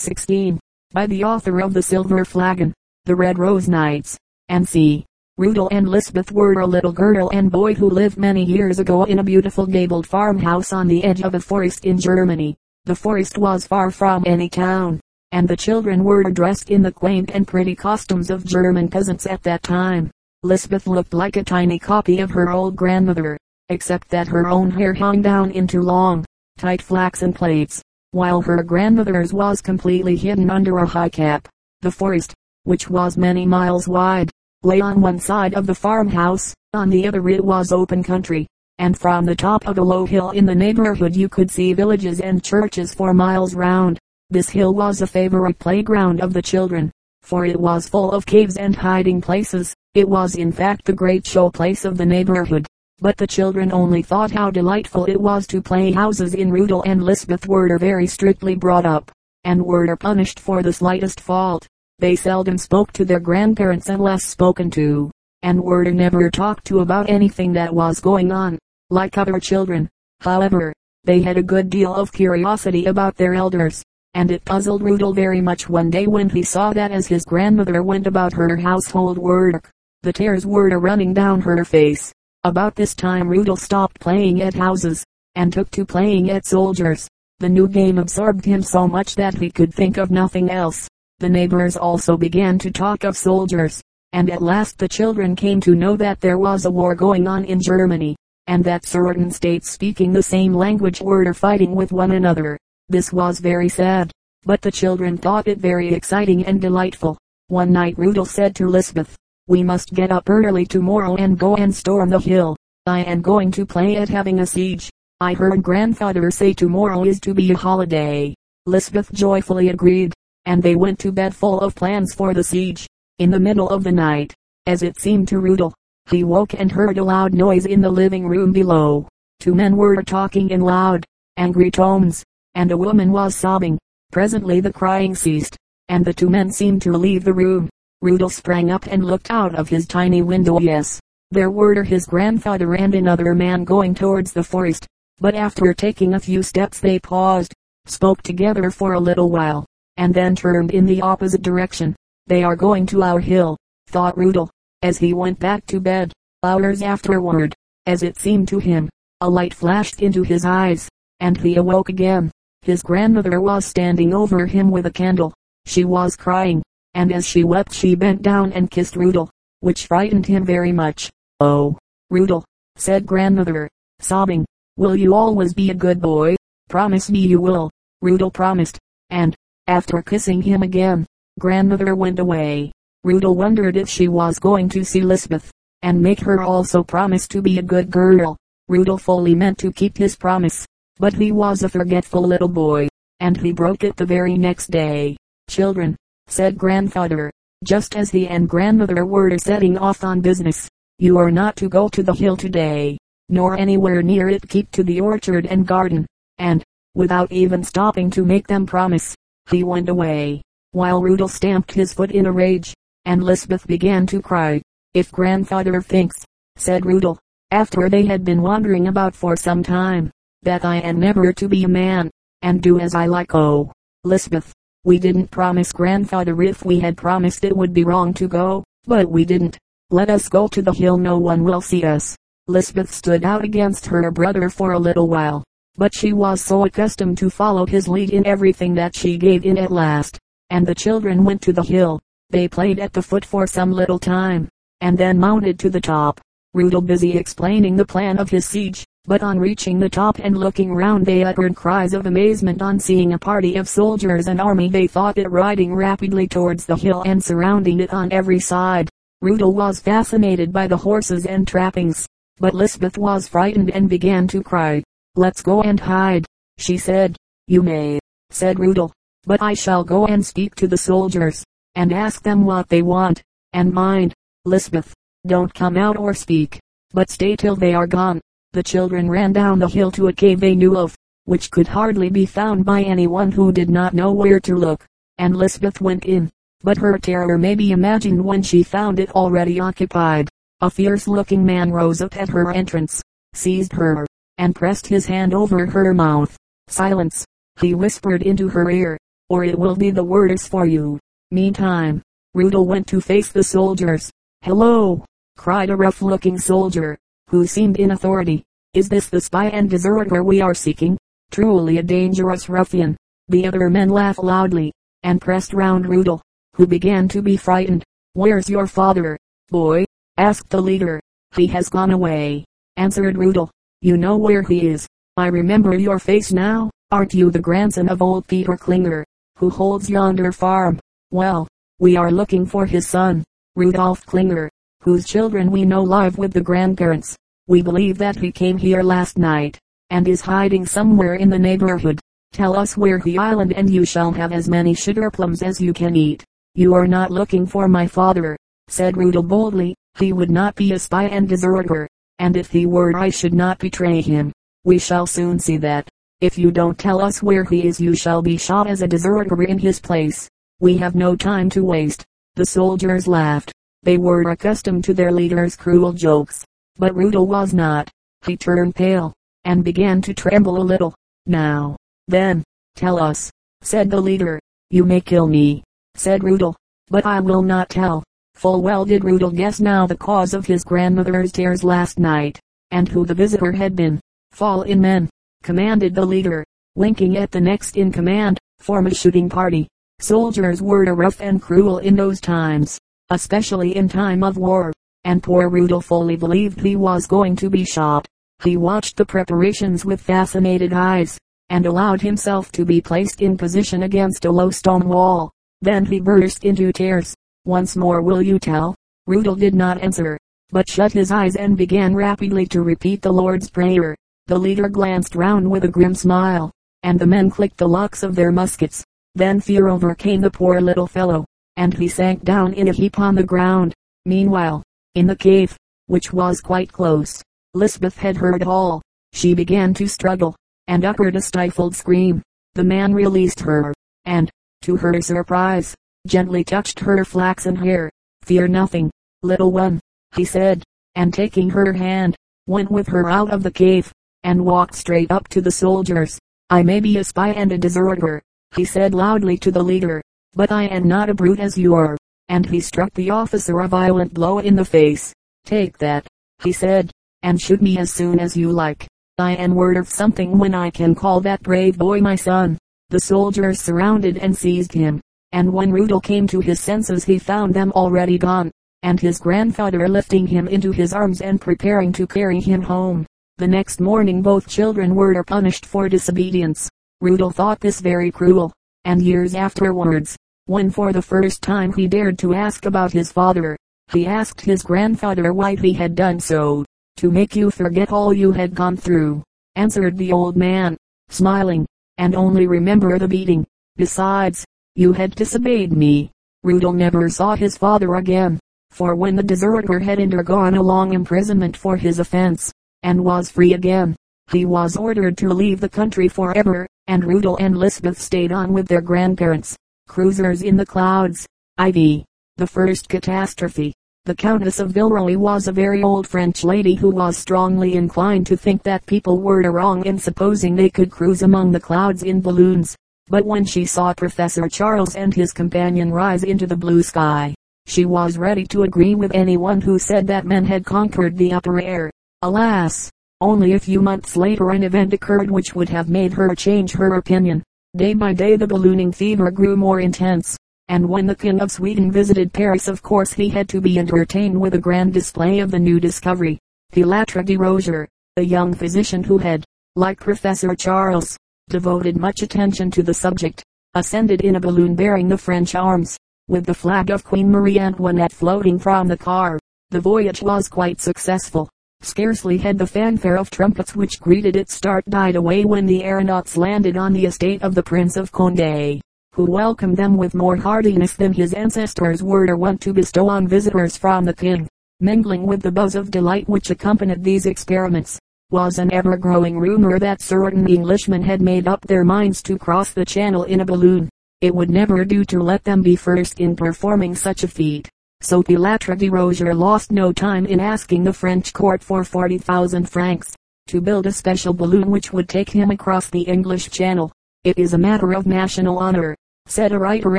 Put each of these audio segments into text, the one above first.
16. By the author of The Silver Flagon, The Red Rose Knights, and C. Rudel and Lisbeth were a little girl and boy who lived many years ago in a beautiful gabled farmhouse on the edge of a forest in Germany. The forest was far from any town, and the children were dressed in the quaint and pretty costumes of German peasants at that time. Lisbeth looked like a tiny copy of her old grandmother, except that her own hair hung down into long, tight flaxen plaits, while her grandmother's was completely hidden under a high cap. The forest, which was many miles wide, lay on one side of the farmhouse, on the other it was open country, and from the top of a low hill in the neighborhood you could see villages and churches for miles round. This hill was a favorite playground of the children, for it was full of caves and hiding places. It was in fact the great show place of the neighborhood. But the children only thought how delightful it was to play houses in Rudel and Lisbeth were very strictly brought up, and were punished for the slightest fault. They seldom spoke to their grandparents unless spoken to, and were never talked to about anything that was going on, like other children. However, they had a good deal of curiosity about their elders, and it puzzled Rudel very much one day when he saw that as his grandmother went about her household work, the tears were running down her face. About this time Rudel stopped playing at houses, and took to playing at soldiers. The new game absorbed him so much that he could think of nothing else. The neighbors also began to talk of soldiers, and at last the children came to know that there was a war going on in Germany, and that certain states speaking the same language were fighting with one another. This was very sad, but the children thought it very exciting and delightful. One night Rudel said to Lisbeth, we must get up early tomorrow and go and storm the hill. I am going to play at having a siege. I heard grandfather say tomorrow is to be a holiday. Lisbeth joyfully agreed, and they went to bed full of plans for the siege. In the middle of the night, as it seemed to Rudel, he woke and heard a loud noise in the living room below. Two men were talking in loud, angry tones and a woman was sobbing. Presently the crying ceased, and the two men seemed to leave the room. Rudel sprang up and looked out of his tiny window. Yes, there were his grandfather and another man going towards the forest. But after taking a few steps they paused, spoke together for a little while, and then turned in the opposite direction. They are going to our hill, thought Rudel, as he went back to bed. Hours afterward, as it seemed to him, a light flashed into his eyes, and he awoke again. His grandmother was standing over him with a candle. She was crying, and as she wept she bent down and kissed Rudel, which frightened him very much. Oh, Rudel, said grandmother, sobbing, will you always be a good boy? Promise me you will. Rudel promised, and, after kissing him again, grandmother went away. Rudel wondered if she was going to see Lisbeth, and make her also promise to be a good girl. Rudel fully meant to keep his promise, but he was a forgetful little boy, and he broke it the very next day. Children, said grandfather, just as he and grandmother were setting off on business, you are not to go to the hill today, nor anywhere near it keep to the orchard and garden, and, without even stopping to make them promise, he went away, while Rudel stamped his foot in a rage, and Lisbeth began to cry. If grandfather thinks, said Rudel, after they had been wandering about for some time, that I am never to be a man, and do as I like. Oh, Lisbeth, we didn't promise grandfather if we had promised it would be wrong to go, but we didn't. Let us go to the hill no one will see us. Lisbeth stood out against her brother for a little while, but she was so accustomed to follow his lead in everything that she gave in at last, and the children went to the hill. They played at the foot for some little time, and then mounted to the top. Rudel busy explaining the plan of his siege, but on reaching the top and looking round they uttered cries of amazement on seeing a party of soldiers and army they thought it riding rapidly towards the hill and surrounding it on every side. Rudel was fascinated by the horses and trappings, but Lisbeth was frightened and began to cry. Let's go and hide, she said. You may, said Rudel, but I shall go and speak to the soldiers, and ask them what they want. And mind, Lisbeth, don't come out or speak, but stay till they are gone. The children ran down the hill to a cave they knew of, which could hardly be found by anyone who did not know where to look, and Lisbeth went in. But her terror may be imagined when she found it already occupied. A fierce looking man rose up at her entrance, seized her, and pressed his hand over her mouth. Silence, he whispered into her ear. or it will be the worse for you. Meantime, Rudel went to face the soldiers. Hello! cried a rough-looking soldier, who seemed in authority. Is this the spy and deserter we are seeking? Truly a dangerous ruffian. The other men laughed loudly, and pressed round Rudel, who began to be frightened. Where's your father, boy? asked the leader. He has gone away, answered Rudel. You know where he is. I remember your face now. Aren't you the grandson of old Peter Klinger, who holds yonder farm? Well, we are looking for his son, Rudolf Klinger, whose children we know live with the grandparents. We believe that he came here last night, and is hiding somewhere in the neighborhood. Tell us where he island and you shall have as many sugar plums as you can eat. You are not looking for my father, said Rudel boldly. He would not be a spy and deserter, and if he were I should not betray him. We shall soon see that. If you don't tell us where he is you shall be shot as a deserter in his place. We have no time to waste. The soldiers laughed. They were accustomed to their leader's cruel jokes. But Rudel was not. He turned pale, and began to tremble a little. Now, then, tell us, said the leader. You may kill me, said Rudel, but I will not tell. Full well did Rudel guess now the cause of his grandmother's tears last night, and who the visitor had been. Fall in men, commanded the leader, winking at the next in command, form a shooting party. Soldiers were rough and cruel in those times, especially in time of war, and poor Rudolph fully believed he was going to be shot. He watched the preparations with fascinated eyes, and allowed himself to be placed in position against a low stone wall. Then he burst into tears. Once more will you tell? Rudolph did not answer, but shut his eyes and began rapidly to repeat the Lord's Prayer. The leader glanced round with a grim smile, and the men clicked the locks of their muskets. Then fear overcame the poor little fellow, and he sank down in a heap on the ground. Meanwhile, in the cave, which was quite close, Lisbeth had heard all. She began to struggle, and uttered a stifled scream. The man released her, and, to her surprise, gently touched her flaxen hair. Fear nothing, little one, he said, and taking her hand, went with her out of the cave and walked straight up to the soldiers. I may be a spy and a deserter, he said loudly to the leader, but I am not a brute as you are. And he struck the officer a violent blow in the face. Take that, he said, and shoot me as soon as you like. I am worth something when I can call that brave boy my son. The soldiers surrounded and seized him, and when Rudel came to his senses he found them already gone, and his grandfather lifting him into his arms and preparing to carry him home. The next morning both children were punished for disobedience. Rudel thought this very cruel, and years afterwards, when for the first time he dared to ask about his father, he asked his grandfather why he had done so. To make you forget all you had gone through, answered the old man, smiling, and only remember the beating. Besides, you had disobeyed me. Rudel never saw his father again, for when the deserter had undergone a long imprisonment for his offense, and was free again. He was ordered to leave the country forever, and Rudel and Lisbeth stayed on with their grandparents. Cruisers in the clouds. IV. The first catastrophe. The Countess of Villeroi was a very old French lady who was strongly inclined to think that people were wrong in supposing they could cruise among the clouds in balloons. But when she saw Professor Charles and his companion rise into the blue sky, she was ready to agree with anyone who said that men had conquered the upper air. Alas! Only a few months later an event occurred which would have made her change her opinion. Day by day the ballooning fever grew more intense, and when the King of Sweden visited Paris of course he had to be entertained with a grand display of the new discovery. Pilatre de Rozier, a young physician who had, like Professor Charles, devoted much attention to the subject, ascended in a balloon bearing the French arms, with the flag of Queen Marie Antoinette floating from the car. The voyage was quite successful. Scarcely had the fanfare of trumpets which greeted its start died away when the aeronauts landed on the estate of the Prince of Condé, who welcomed them with more heartiness than his ancestors were wont to bestow on visitors from the king. Mingling with the buzz of delight which accompanied these experiments, was an ever-growing rumor that certain Englishmen had made up their minds to cross the channel in a balloon. It would never do to let them be first in performing such a feat. So Pilatre de Rozier lost no time in asking the French court for 40,000 francs, to build a special balloon which would take him across the English Channel. It is a matter of national honor, said a writer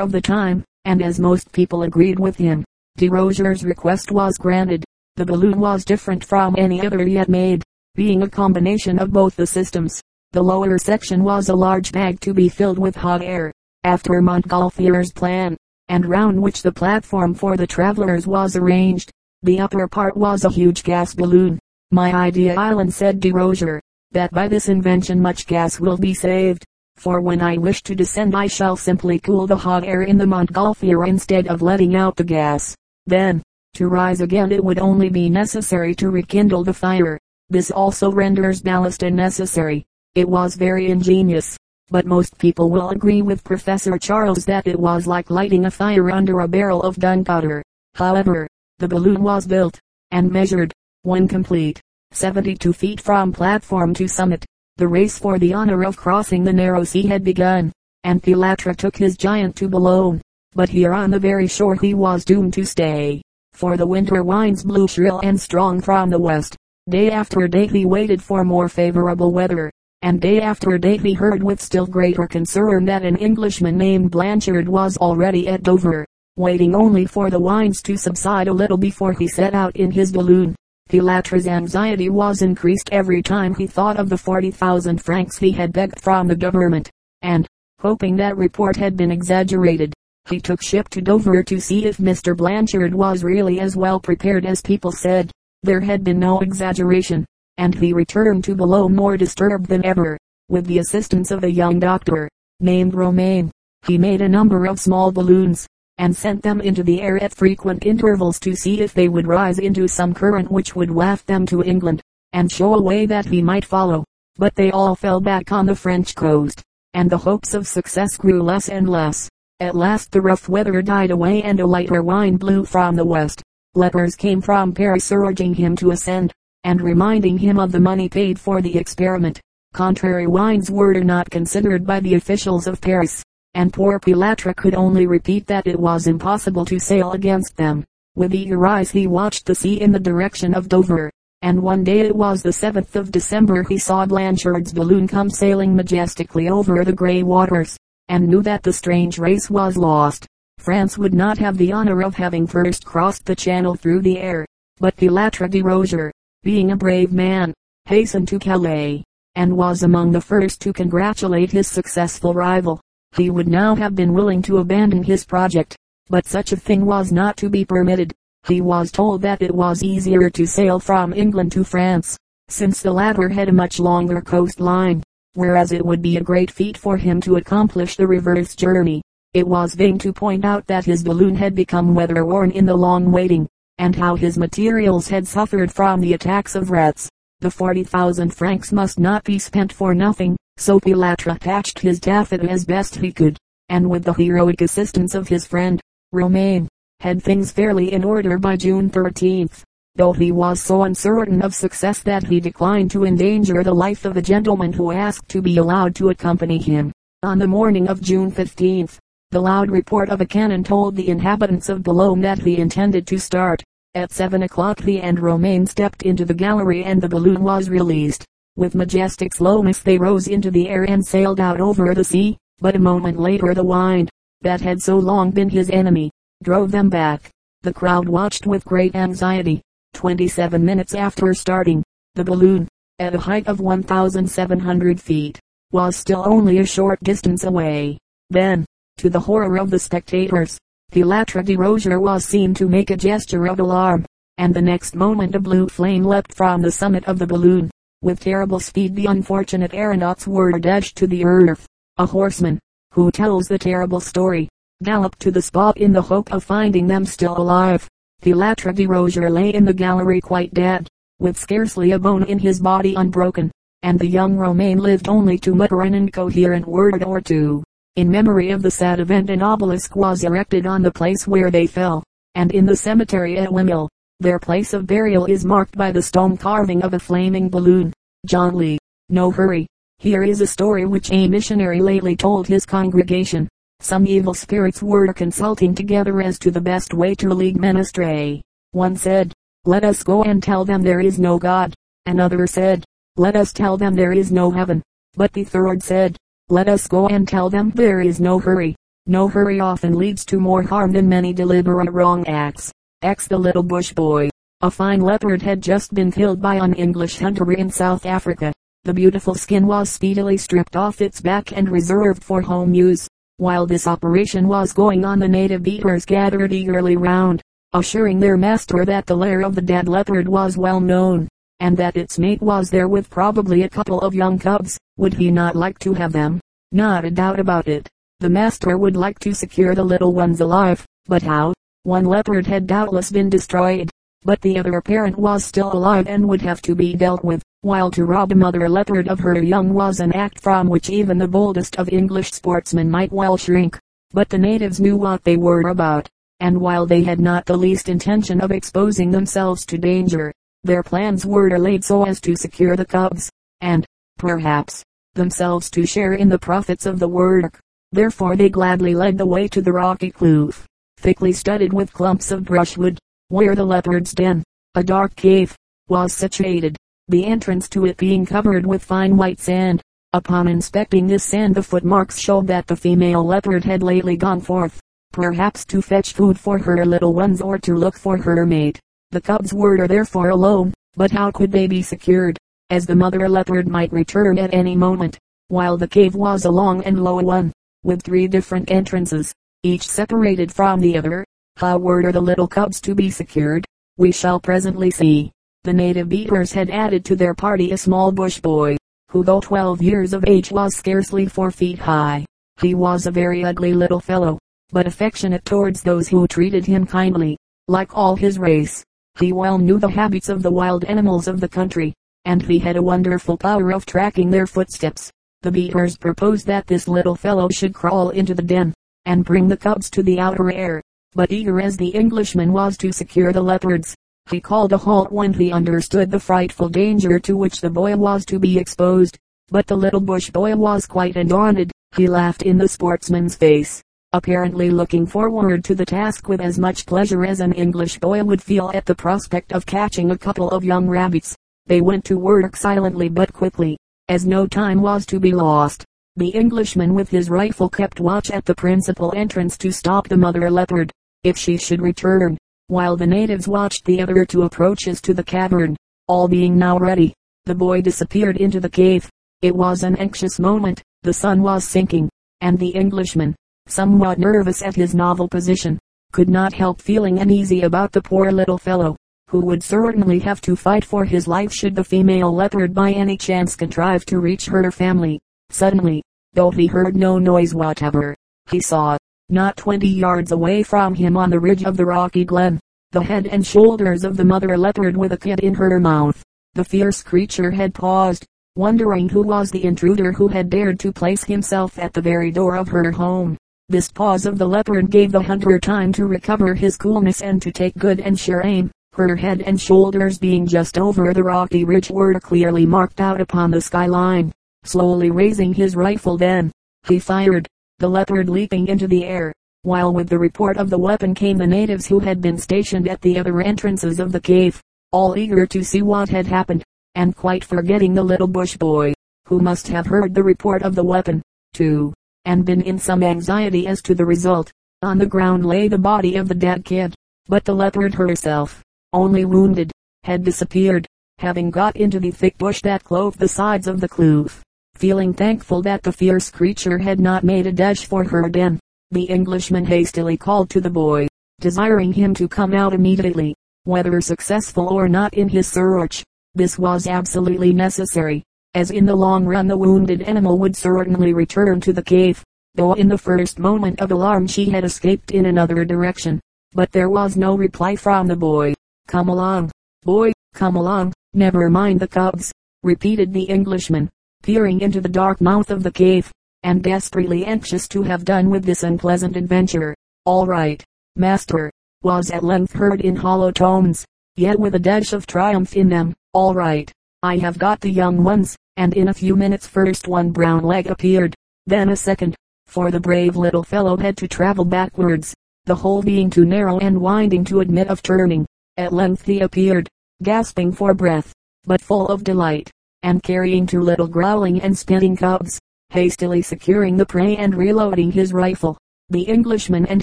of the time, and as most people agreed with him, de Rozier's request was granted. The balloon was different from any other yet made, being a combination of both the systems. The lower section was a large bag to be filled with hot air, after Montgolfier's plan, and round which the platform for the travelers was arranged. The upper part was a huge gas balloon. My idea island said de Rozier, that by this invention much gas will be saved. For when I wish to descend I shall simply cool the hot air in the Montgolfier instead of letting out the gas. Then, to rise again it would only be necessary to rekindle the fire. This also renders ballast unnecessary. It was very ingenious, but most people will agree with Professor Charles that it was like lighting a fire under a barrel of gunpowder. However, the balloon was built, and measured, when complete, 72 feet from platform to summit. The race for the honor of crossing the narrow sea had begun, and Pilatre took his giant to Boulogne. But here on the very shore he was doomed to stay, for the winter winds blew shrill and strong from the west. Day after day he waited for more favorable weather and day after day he heard with still greater concern that an Englishman named Blanchard was already at Dover, waiting only for the winds to subside a little before he set out in his balloon. Pilatre's anxiety was increased every time he thought of the 40,000 francs he had begged from the government, and, hoping that report had been exaggerated, he took ship to Dover to see if Mr. Blanchard was really as well prepared as people said. There had been no exaggeration and he returned to Boulogne more disturbed than ever. With the assistance of a young doctor, named Romaine, he made a number of small balloons, and sent them into the air at frequent intervals to see if they would rise into some current which would waft them to England, and show a way that he might follow. But they all fell back on the French coast, and the hopes of success grew less and less. At last the rough weather died away and a lighter wind blew from the west. Lepers came from Paris urging him to ascend, and reminding him of the money paid for the experiment. Contrary winds were not considered by the officials of Paris, and poor Pilatre could only repeat that it was impossible to sail against them. With eager eyes he watched the sea in the direction of Dover, and one day it was the 7th of December he saw Blanchard's balloon come sailing majestically over the grey waters, and knew that the strange race was lost. France would not have the honor of having first crossed the channel through the air, but Pilatre de Rozier, being a brave man, hastened to Calais, and was among the first to congratulate his successful rival. He would now have been willing to abandon his project, but such a thing was not to be permitted. He was told that it was easier to sail from England to France, since the latter had a much longer coastline, whereas it would be a great feat for him to accomplish the reverse journey. It was vain to point out that his balloon had become weather worn in the long waiting and how his materials had suffered from the attacks of rats. The 40,000 francs must not be spent for nothing, so Pilatre patched his taffeta as best he could, and with the heroic assistance of his friend, Romaine, had things fairly in order by June 13th, though he was so uncertain of success that he declined to endanger the life of a gentleman who asked to be allowed to accompany him. On the morning of June 15th, the loud report of a cannon told the inhabitants of Boulogne that he intended to start. At seven o'clock he and Romaine stepped into the gallery and the balloon was released. With majestic slowness they rose into the air and sailed out over the sea, but a moment later the wind, that had so long been his enemy, drove them back. The crowd watched with great anxiety. Twenty-seven minutes after starting, the balloon, at a height of 1,700 feet, was still only a short distance away. Then, to the horror of the spectators, Pilatre de Rozier was seen to make a gesture of alarm, and the next moment a blue flame leapt from the summit of the balloon. With terrible speed the unfortunate aeronauts were dashed to the earth. A horseman, who tells the terrible story, galloped to the spot in the hope of finding them still alive. Pilatre de Rozier lay in the gallery quite dead, with scarcely a bone in his body unbroken, and the young Romaine lived only to mutter an incoherent word or two. In memory of the sad event an obelisk was erected on the place where they fell, and in the cemetery at Wimille, their place of burial is marked by the stone carving of a flaming balloon. John Lee. No hurry. Here is a story which a missionary lately told his congregation. Some evil spirits were consulting together as to the best way to lead men astray. One said, let us go and tell them there is no God. Another said, let us tell them there is no heaven. But the third said, let us go and tell them there is no hurry. No hurry often leads to more harm than many deliberate wrong acts. X the little bush boy. A fine leopard had just been killed by an English hunter in South Africa. The beautiful skin was speedily stripped off its back and reserved for home use. While this operation was going on the native beaters gathered eagerly round, assuring their master that the lair of the dead leopard was well known, and that its mate was there with probably a couple of young cubs. Would he not like to have them? Not a doubt about it. The master would like to secure the little ones alive, but how? One leopard had doubtless been destroyed, but the other parent was still alive and would have to be dealt with, while to rob a mother leopard of her young was an act from which even the boldest of English sportsmen might well shrink. But the natives knew what they were about, and while they had not the least intention of exposing themselves to danger, their plans were laid so as to secure the cubs, and, perhaps, themselves to share in the profits of the work. Therefore they gladly led the way to the rocky kloof, thickly studded with clumps of brushwood, where the leopard's den, a dark cave, was situated, the entrance to it being covered with fine white sand. Upon inspecting this sand the footmarks showed that the female leopard had lately gone forth, perhaps to fetch food for her little ones or to look for her mate. The cubs were therefore alone, but how could they be secured, as the mother leopard might return at any moment, while the cave was a long and low one with three different entrances, each separated from the other. How were the little cubs to be secured? We shall presently see. The native beaters had added to their party a small bush boy, who though twelve years of age was scarcely four feet high. He was a very ugly little fellow, but affectionate towards those who treated him kindly. Like all his race, he well knew the habits of the wild animals of the country, and he had a wonderful power of tracking their footsteps. The beaters proposed that this little fellow should crawl into the den, and bring the cubs to the outer air. But eager as the Englishman was to secure the leopards, he called a halt when he understood the frightful danger to which the boy was to be exposed. But the little bush boy was quite undaunted. He laughed in the sportsman's face, apparently looking forward to the task with as much pleasure as an English boy would feel at the prospect of catching a couple of young rabbits. They went to work silently but quickly as no time was to be lost. The Englishman with his rifle kept watch at the principal entrance to stop the mother leopard, if she should return, while the natives watched the other two approaches to the cavern. All being now ready, the boy disappeared into the cave. It was an anxious moment, the sun was sinking, and the Englishman, somewhat nervous at his novel position, could not help feeling uneasy about the poor little fellow who would certainly have to fight for his life should the female leopard by any chance contrive to reach her family. Suddenly, though he heard no noise whatever, he saw, not twenty yards away from him on the ridge of the rocky glen, the head and shoulders of the mother leopard with a kid in her mouth. The fierce creature had paused, wondering who was the intruder who had dared to place himself at the very door of her home. This pause of the leopard gave the hunter time to recover his coolness and to take good and sure aim. Her head and shoulders being just over the rocky ridge were clearly marked out upon the skyline. Slowly raising his rifle then, he fired, the leopard leaping into the air, while with the report of the weapon came the natives who had been stationed at the other entrances of the cave, all eager to see what had happened, and quite forgetting the little bush boy, who must have heard the report of the weapon, too, and been in some anxiety as to the result. On the ground lay the body of the dead kid, but the leopard herself, only wounded, had disappeared, having got into the thick bush that clove the sides of the kloof. Feeling thankful that the fierce creature had not made a dash for her den, the Englishman hastily called to the boy, desiring him to come out immediately, whether successful or not in his search. This was absolutely necessary, as in the long run the wounded animal would certainly return to the cave, though in the first moment of alarm she had escaped in another direction. But there was no reply from the boy. Come along, boy, come along, never mind the cubs, repeated the Englishman, peering into the dark mouth of the cave, and desperately anxious to have done with this unpleasant adventure. All right, master, was at length heard in hollow tones, yet with a dash of triumph in them. All right, I have got the young ones, and in a few minutes first one brown leg appeared, then a second, for the brave little fellow had to travel backwards, the hole being too narrow and winding to admit of turning. At length he appeared, gasping for breath, but full of delight, and carrying two little growling and spitting cubs, hastily securing the prey and reloading his rifle. The Englishman and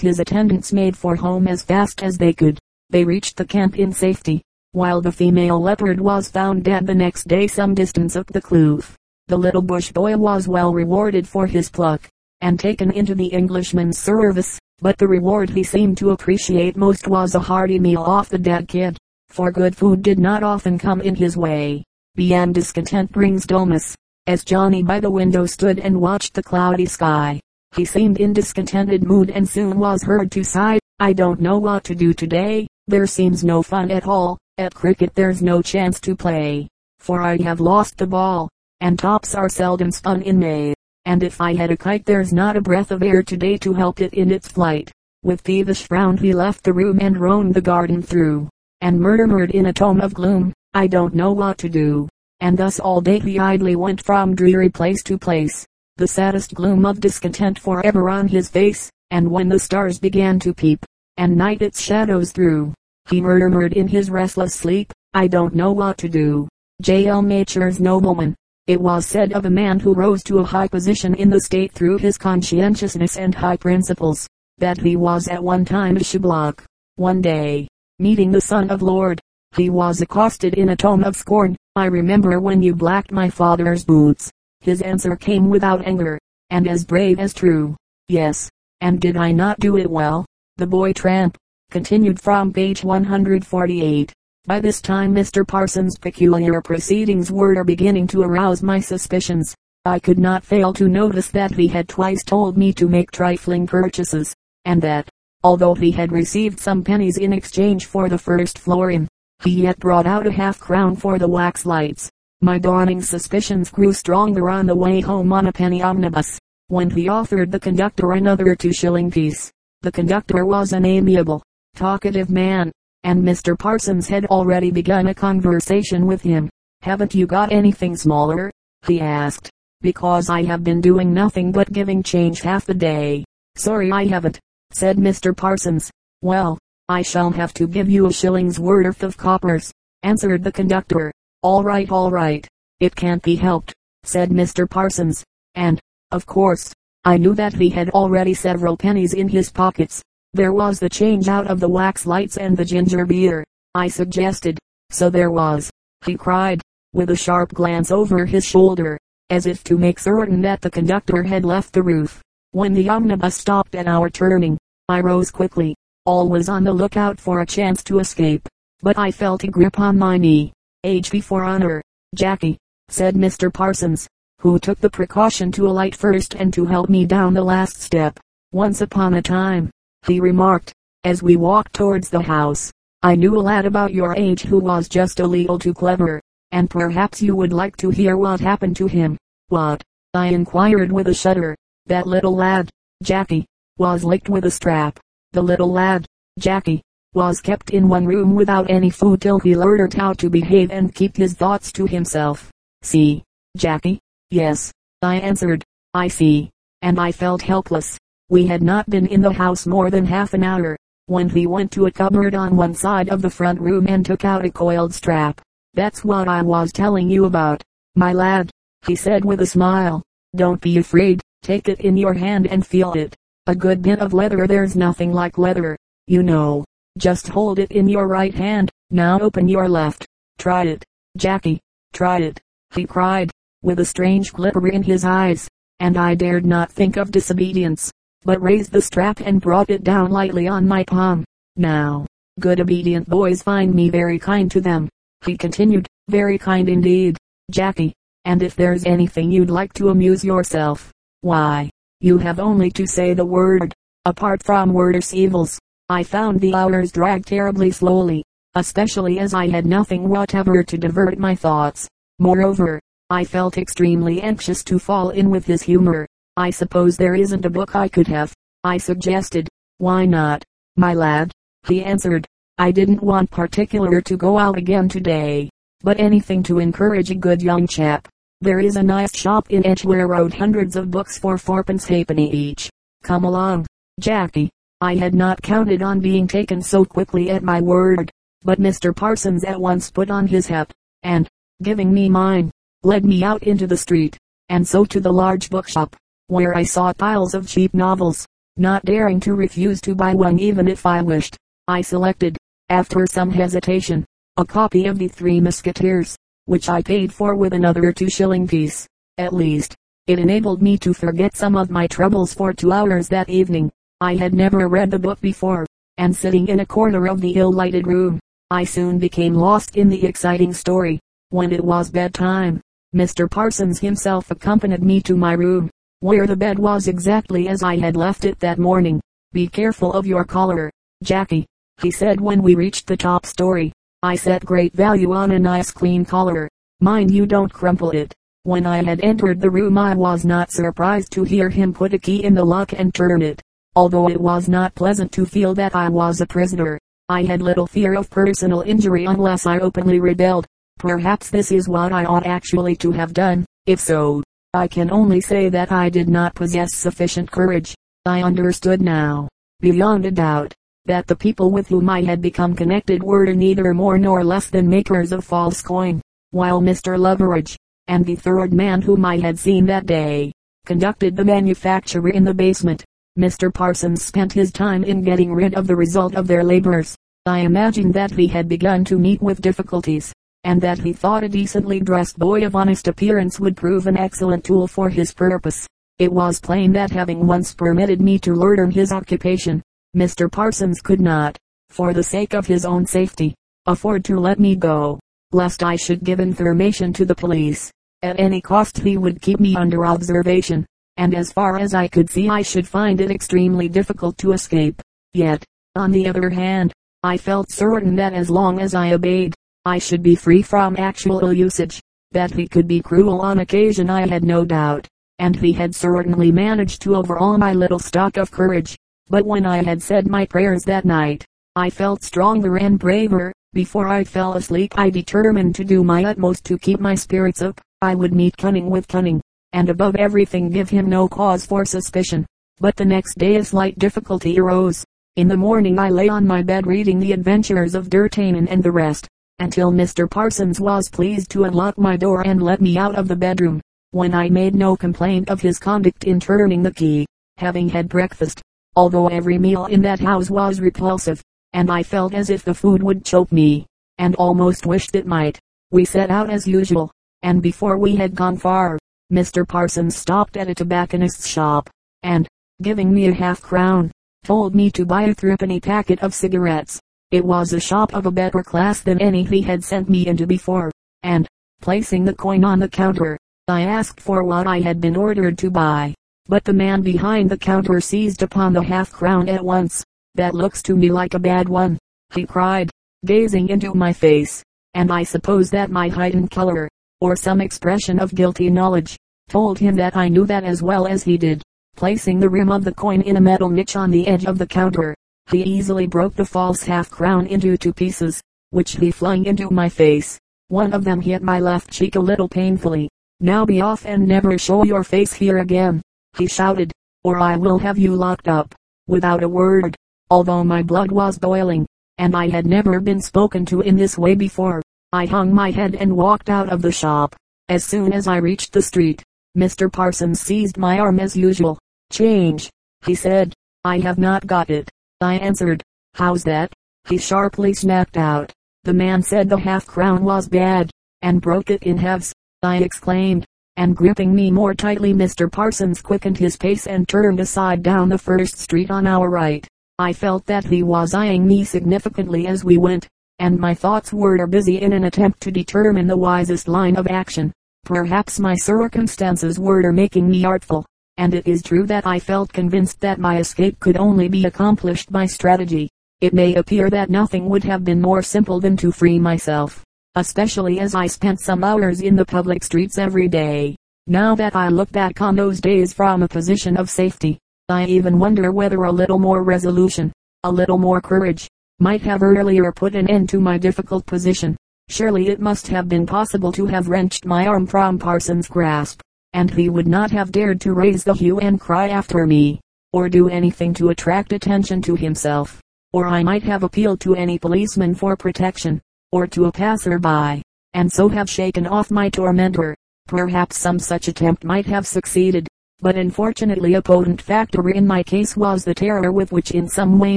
his attendants made for home as fast as they could. They reached the camp in safety, while the female leopard was found dead the next day some distance up the kloof. The little bush boy was well rewarded for his pluck, and taken into the Englishman's service, but the reward he seemed to appreciate most was a hearty meal off the dead kid, for good food did not often come in his way. Beyond discontent brings dullness. As Johnny by the window stood and watched the cloudy sky, he seemed in discontented mood and soon was heard to sigh, I don't know what to do today, there seems no fun at all, at cricket there's no chance to play, for I have lost the ball, and tops are seldom spun in May, and if I had a kite there's not a breath of air today to help it in its flight. With thievish frown he left the room and roamed the garden through, and murmured in a tone of gloom, I don't know what to do. And thus all day he idly went from dreary place to place, the saddest gloom of discontent forever on his face, and when the stars began to peep, and night its shadows threw, he murmured in his restless sleep, I don't know what to do. J. L. Nature's nobleman. It was said of a man who rose to a high position in the state through his conscientiousness and high principles, that he was at one time a shiblock. One day, meeting the son of Lord, he was accosted in a tone of scorn, I remember when you blacked my father's boots. His answer came without anger, and as brave as true. Yes, and did I not do it well? The boy tramp, continued from page 148. By this time Mr. Parsons' peculiar proceedings were beginning to arouse my suspicions. I could not fail to notice that he had twice told me to make trifling purchases, and that, although he had received some pennies in exchange for the first florin, he yet brought out a half crown for the wax lights. My dawning suspicions grew stronger on the way home on a penny omnibus, when he offered the conductor another two shilling piece. The conductor was an amiable, talkative man, and Mr. Parsons had already begun a conversation with him. Haven't you got anything smaller? he asked. Because I have been doing nothing but giving change half the day. Sorry I haven't, said Mr. Parsons. Well, I shall have to give you a shilling's worth of coppers, answered the conductor. All right, all right. It can't be helped, said Mr. Parsons. And, of course, I knew that he had already several pennies in his pockets. There was the change out of the wax lights and the ginger beer. I suggested. So there was. He cried, with a sharp glance over his shoulder, as if to make certain that the conductor had left the roof. When the omnibus stopped at our turning, I rose quickly, always on the lookout for a chance to escape. But I felt a grip on my knee. Age before honor, Jackie, said Mr. Parsons, who took the precaution to alight first and to help me down the last step. Once upon a time, he remarked, as we walked towards the house, I knew a lad about your age who was just a little too clever, and perhaps you would like to hear what happened to him. What? I inquired with a shudder. That little lad, Jackie, was licked with a strap. The little lad, Jackie, was kept in one room without any food till he learned how to behave and keep his thoughts to himself. See, Jackie? Yes, I answered. I see. And I felt helpless. We had not been in the house more than half an hour, when he went to a cupboard on one side of the front room and took out a coiled strap. That's what I was telling you about, my lad, he said with a smile. Don't be afraid, take it in your hand and feel it. A good bit of leather there's nothing like leather, you know. Just hold it in your right hand. Now open your left. Try it, Jackie. Try it, he cried, with a strange glitter in his eyes. And I dared not think of disobedience, but raised the strap and brought it down lightly on my palm. Now, good obedient boys find me very kind to them. He continued, very kind indeed, Jackie. And if there's anything you'd like to amuse yourself, why, you have only to say the word. Apart from worse evils, I found the hours drag terribly slowly, especially as I had nothing whatever to divert my thoughts. Moreover, I felt extremely anxious to fall in with his humor. I suppose there isn't a book I could have, I suggested. Why not, my lad? He answered. I didn't want particular to go out again today, but anything to encourage a good young chap. There is a nice shop in Edgware Road hundreds of books for fourpence halfpenny each. Come along, Jackie. I had not counted on being taken so quickly at my word, but Mr. Parsons at once put on his hat, and, giving me mine, led me out into the street, and so to the large bookshop, where I saw piles of cheap novels, not daring to refuse to buy one even if I wished. I selected, after some hesitation, a copy of the Three Musketeers, which I paid for with another two shilling piece. At least, it enabled me to forget some of my troubles for two hours that evening. I had never read the book before, and sitting in a corner of the ill-lighted room, I soon became lost in the exciting story. When it was bedtime, Mr. Parsons himself accompanied me to my room, where the bed was exactly as I had left it that morning. Be careful of your collar, Jackie, he said when we reached the top story. I set great value on a nice clean collar. Mind you don't crumple it. When I had entered the room I was not surprised to hear him put a key in the lock and turn it. Although it was not pleasant to feel that I was a prisoner, I had little fear of personal injury unless I openly rebelled. Perhaps this is what I ought actually to have done. If so, I can only say that I did not possess sufficient courage. I understood now, beyond a doubt, that the people with whom I had become connected were neither more nor less than makers of false coin, while Mr. Loveridge, and the third man whom I had seen that day, conducted the manufacture in the basement. Mr. Parsons spent his time in getting rid of the result of their labors. I imagined that he had begun to meet with difficulties, and that he thought a decently dressed boy of honest appearance would prove an excellent tool for his purpose. It was plain that having once permitted me to learn his occupation, Mr. Parsons could not, for the sake of his own safety, afford to let me go, lest I should give information to the police. At any cost he would keep me under observation, and as far as I could see I should find it extremely difficult to escape. Yet, on the other hand, I felt certain that as long as I obeyed, I should be free from actual usage. That he could be cruel on occasion I had no doubt, and he had certainly managed to overawe my little stock of courage. But when I had said my prayers that night, I felt stronger and braver. Before I fell asleep I determined to do my utmost to keep my spirits up. I would meet cunning with cunning, and above everything give him no cause for suspicion. But the next day a slight difficulty arose. In the morning I lay on my bed reading the adventures of D'Artagnan and the rest, until Mr. Parsons was pleased to unlock my door and let me out of the bedroom, when I made no complaint of his conduct in turning the key, having had breakfast, although every meal in that house was repulsive, and I felt as if the food would choke me, and almost wished it might. We set out as usual, and before we had gone far, Mr. Parsons stopped at a tobacconist's shop, and, giving me a half crown, told me to buy a threepenny packet of cigarettes. It was a shop of a better class than any he had sent me into before, and, placing the coin on the counter, I asked for what I had been ordered to buy. But the man behind the counter seized upon the half crown at once. That looks to me like a bad one, he cried, gazing into my face, and I suppose that my heightened color, or some expression of guilty knowledge, told him that I knew that as well as he did. Placing the rim of the coin in a metal niche on the edge of the counter, he easily broke the false half crown into two pieces, which he flung into my face. One of them hit my left cheek a little painfully. Now be off and never show your face here again, he shouted, or I will have you locked up. Without a word, although my blood was boiling, and I had never been spoken to in this way before, I hung my head and walked out of the shop. As soon as I reached the street, Mr. Parsons seized my arm as usual. Change, he said. I have not got it. I answered. How's that? He sharply snapped out. The man said the half crown was bad, and broke it in halves. I exclaimed, and gripping me more tightly Mr. Parsons quickened his pace and turned aside down the first street on our right. I felt that he was eyeing me significantly as we went and my thoughts were busy in an attempt to determine the wisest line of action. Perhaps my circumstances were making me artful, and it is true that I felt convinced that my escape could only be accomplished by strategy. It may appear that nothing would have been more simple than to free myself, especially as I spent some hours in the public streets every day. Now that I look back on those days from a position of safety, I even wonder whether a little more resolution, a little more courage, might have earlier put an end to my difficult position. Surely it must have been possible to have wrenched my arm from Parsons' grasp, and he would not have dared to raise the hue and cry after me, or do anything to attract attention to himself. Or I might have appealed to any policeman for protection, or to a passer-by, and so have shaken off my tormentor. Perhaps some such attempt might have succeeded, but unfortunately a potent factor in my case was the terror with which in some way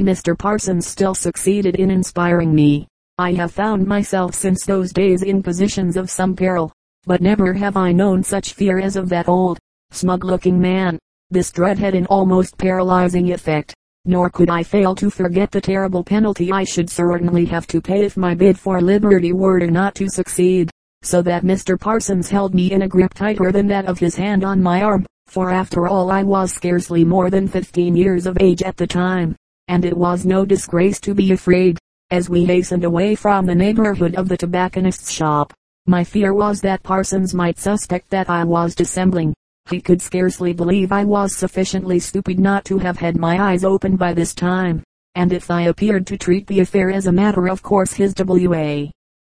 Mr. Parsons still succeeded in inspiring me. I have found myself since those days in positions of some peril, but never have I known such fear as of that old, smug looking man. This dread had an almost paralyzing effect, nor could I fail to forget the terrible penalty I should certainly have to pay if my bid for liberty were not to succeed, so that Mr. Parsons held me in a grip tighter than that of his hand on my arm for after all I was scarcely more than fifteen years of age at the time, and it was no disgrace to be afraid. As we hastened away from the neighborhood of the tobacconist's shop, my fear was that Parsons might suspect that I was dissembling. He could scarcely believe I was sufficiently stupid not to have had my eyes opened by this time, and if I appeared to treat the affair as a matter of course his W.A.